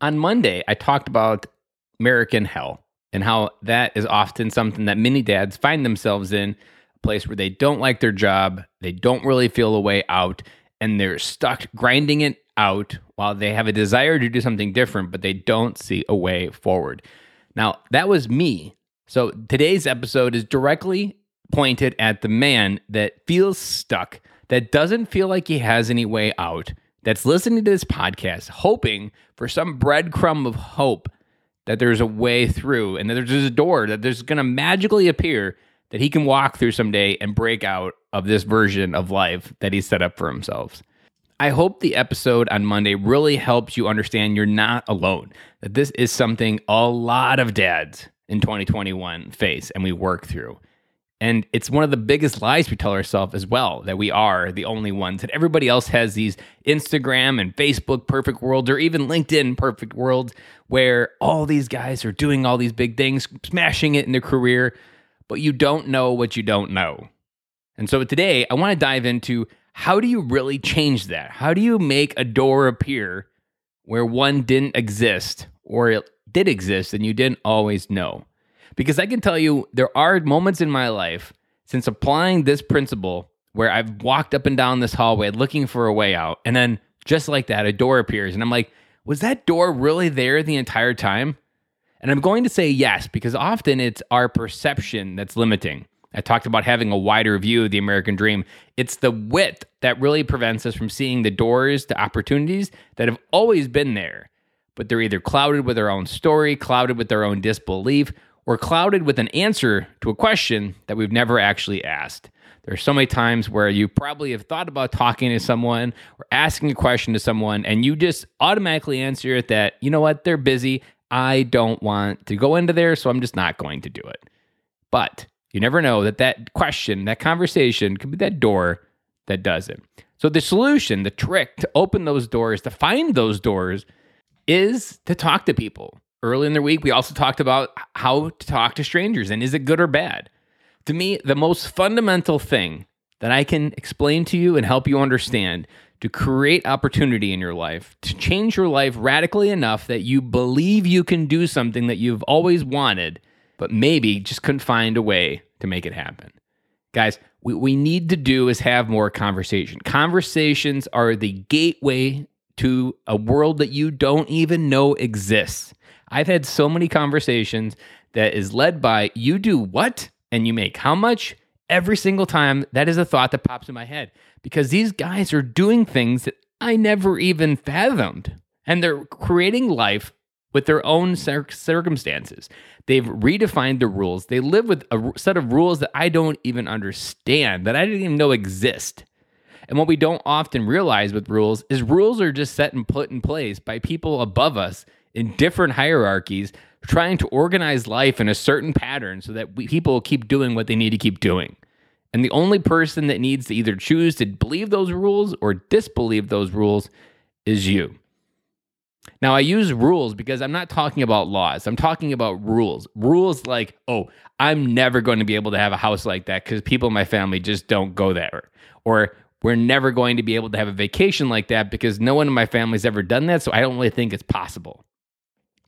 On Monday, I talked about American hell and how that is often something that many dads find themselves in a place where they don't like their job, they don't really feel a way out, and they're stuck grinding it out while they have a desire to do something different, but they don't see a way forward. Now, that was me. So today's episode is directly pointed at the man that feels stuck, that doesn't feel like he has any way out, that's listening to this podcast, hoping for some breadcrumb of hope that there's a way through and that there's a door that there's going to magically appear that he can walk through someday and break out of this version of life that he set up for himself. I hope the episode on Monday really helps you understand you're not alone, that this is something a lot of dads in 2021 face and we work through. And it's one of the biggest lies we tell ourselves as well that we are the only ones, that everybody else has these Instagram and Facebook perfect worlds or even LinkedIn perfect worlds where all these guys are doing all these big things, smashing it in their career, but you don't know what you don't know. And so today, I want to dive into how do you really change that? How do you make a door appear where one didn't exist or it did exist and you didn't always know? Because I can tell you, there are moments in my life since applying this principle where I've walked up and down this hallway looking for a way out. And then just like that, a door appears. And I'm like, was that door really there the entire time? And I'm going to say yes, because often it's our perception that's limiting. I talked about having a wider view of the American dream. It's the width that really prevents us from seeing the doors to opportunities that have always been there, but they're either clouded with our own story, clouded with our own disbelief, or clouded with an answer to a question that we've never actually asked. There are so many times where you probably have thought about talking to someone or asking a question to someone, and you just automatically answer it that, you know what, they're busy. I don't want to go into there, so I'm just not going to do it. But you never know that that question, that conversation could be that door that does it. So the solution, the trick to open those doors, to find those doors, is to talk to people early in the week, we also talked about how to talk to strangers and is it good or bad. To me, the most fundamental thing that I can explain to you and help you understand to create opportunity in your life, to change your life radically enough that you believe you can do something that you've always wanted, but maybe just couldn't find a way to make it happen. Guys, what we need to do is have more conversation. Conversations are the gateway to a world that you don't even know exists. I've had so many conversations that is led by you do what and you make how much every single time. That is a thought that pops in my head because these guys are doing things that I never even fathomed. And they're creating life with their own circumstances. They've redefined the rules. They live with a set of rules that I don't even understand, that I didn't even know exist. And what we don't often realize with rules is rules are just set and put in place by people above us in different hierarchies trying to organize life in a certain pattern so that we, people keep doing what they need to keep doing. And the only person that needs to either choose to believe those rules or disbelieve those rules is you. Now, I use rules because I'm not talking about laws. I'm talking about rules. Rules like, oh, I'm never going to be able to have a house like that because people in my family just don't go there. Or we're never going to be able to have a vacation like that because no one in my family's ever done that. So I don't really think it's possible.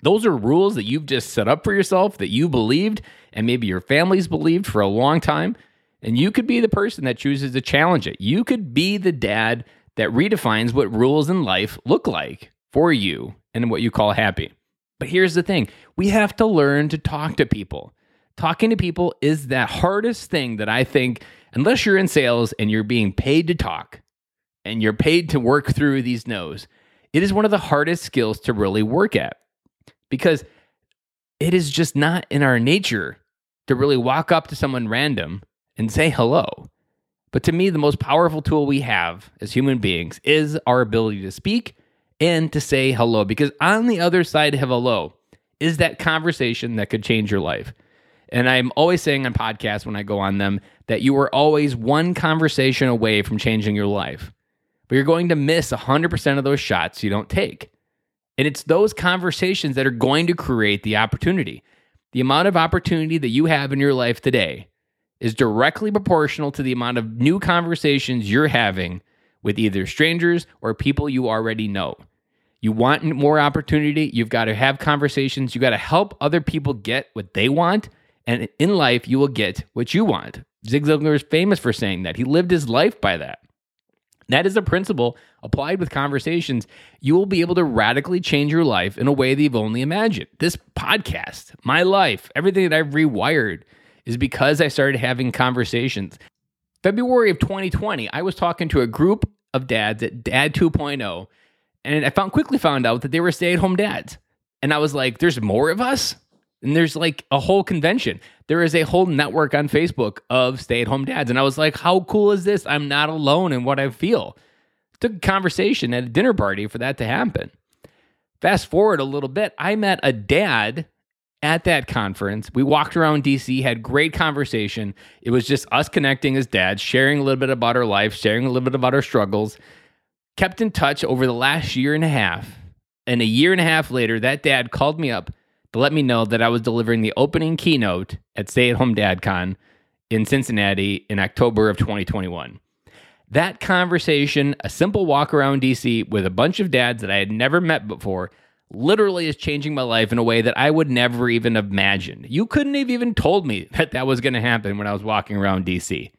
Those are rules that you've just set up for yourself that you believed and maybe your family's believed for a long time. And you could be the person that chooses to challenge it. You could be the dad that redefines what rules in life look like for you and what you call happy. But here's the thing we have to learn to talk to people. Talking to people is the hardest thing that I think, unless you're in sales and you're being paid to talk and you're paid to work through these no's, it is one of the hardest skills to really work at because it is just not in our nature to really walk up to someone random and say hello. But to me, the most powerful tool we have as human beings is our ability to speak and to say hello. Because on the other side of hello is that conversation that could change your life. And I'm always saying on podcasts when I go on them that you are always one conversation away from changing your life. But you're going to miss 100% of those shots you don't take. And it's those conversations that are going to create the opportunity. The amount of opportunity that you have in your life today is directly proportional to the amount of new conversations you're having with either strangers or people you already know. You want more opportunity, you've got to have conversations, you got to help other people get what they want, and in life you will get what you want. Zig Ziglar is famous for saying that. He lived his life by that. That is a principle applied with conversations. You will be able to radically change your life in a way that you've only imagined. This podcast, my life, everything that I've rewired is because I started having conversations. February of 2020, I was talking to a group of dads at Dad 2.0, and I found quickly found out that they were stay-at-home dads. And I was like, there's more of us? And there's like a whole convention. There is a whole network on Facebook of stay-at-home dads. And I was like, how cool is this? I'm not alone in what I feel. It took a conversation at a dinner party for that to happen. Fast forward a little bit, I met a dad at that conference. We walked around DC, had great conversation. It was just us connecting as dads, sharing a little bit about our life, sharing a little bit about our struggles. Kept in touch over the last year and a half. And a year and a half later, that dad called me up to let me know that I was delivering the opening keynote at Stay at Home Dad Con in Cincinnati in October of 2021. That conversation, a simple walk around DC with a bunch of dads that I had never met before, literally is changing my life in a way that I would never even imagine. You couldn't have even told me that that was going to happen when I was walking around DC.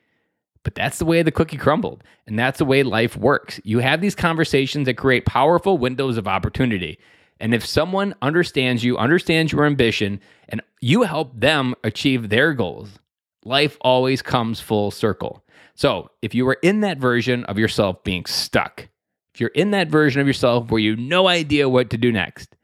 But that's the way the cookie crumbled. And that's the way life works. You have these conversations that create powerful windows of opportunity. And if someone understands you, understands your ambition, and you help them achieve their goals, life always comes full circle. So if you are in that version of yourself being stuck, if you're in that version of yourself where you no idea what to do next,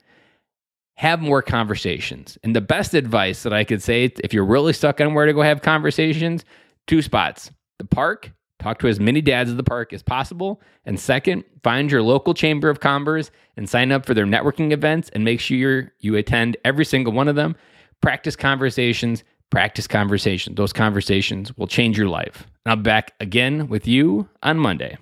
have more conversations. And the best advice that I could say if you're really stuck on where to go have conversations, two spots the park, talk to as many dads at the park as possible. And second, find your local chamber of commerce and sign up for their networking events and make sure you attend every single one of them. Practice conversations, practice conversations. Those conversations will change your life. And I'll be back again with you on Monday.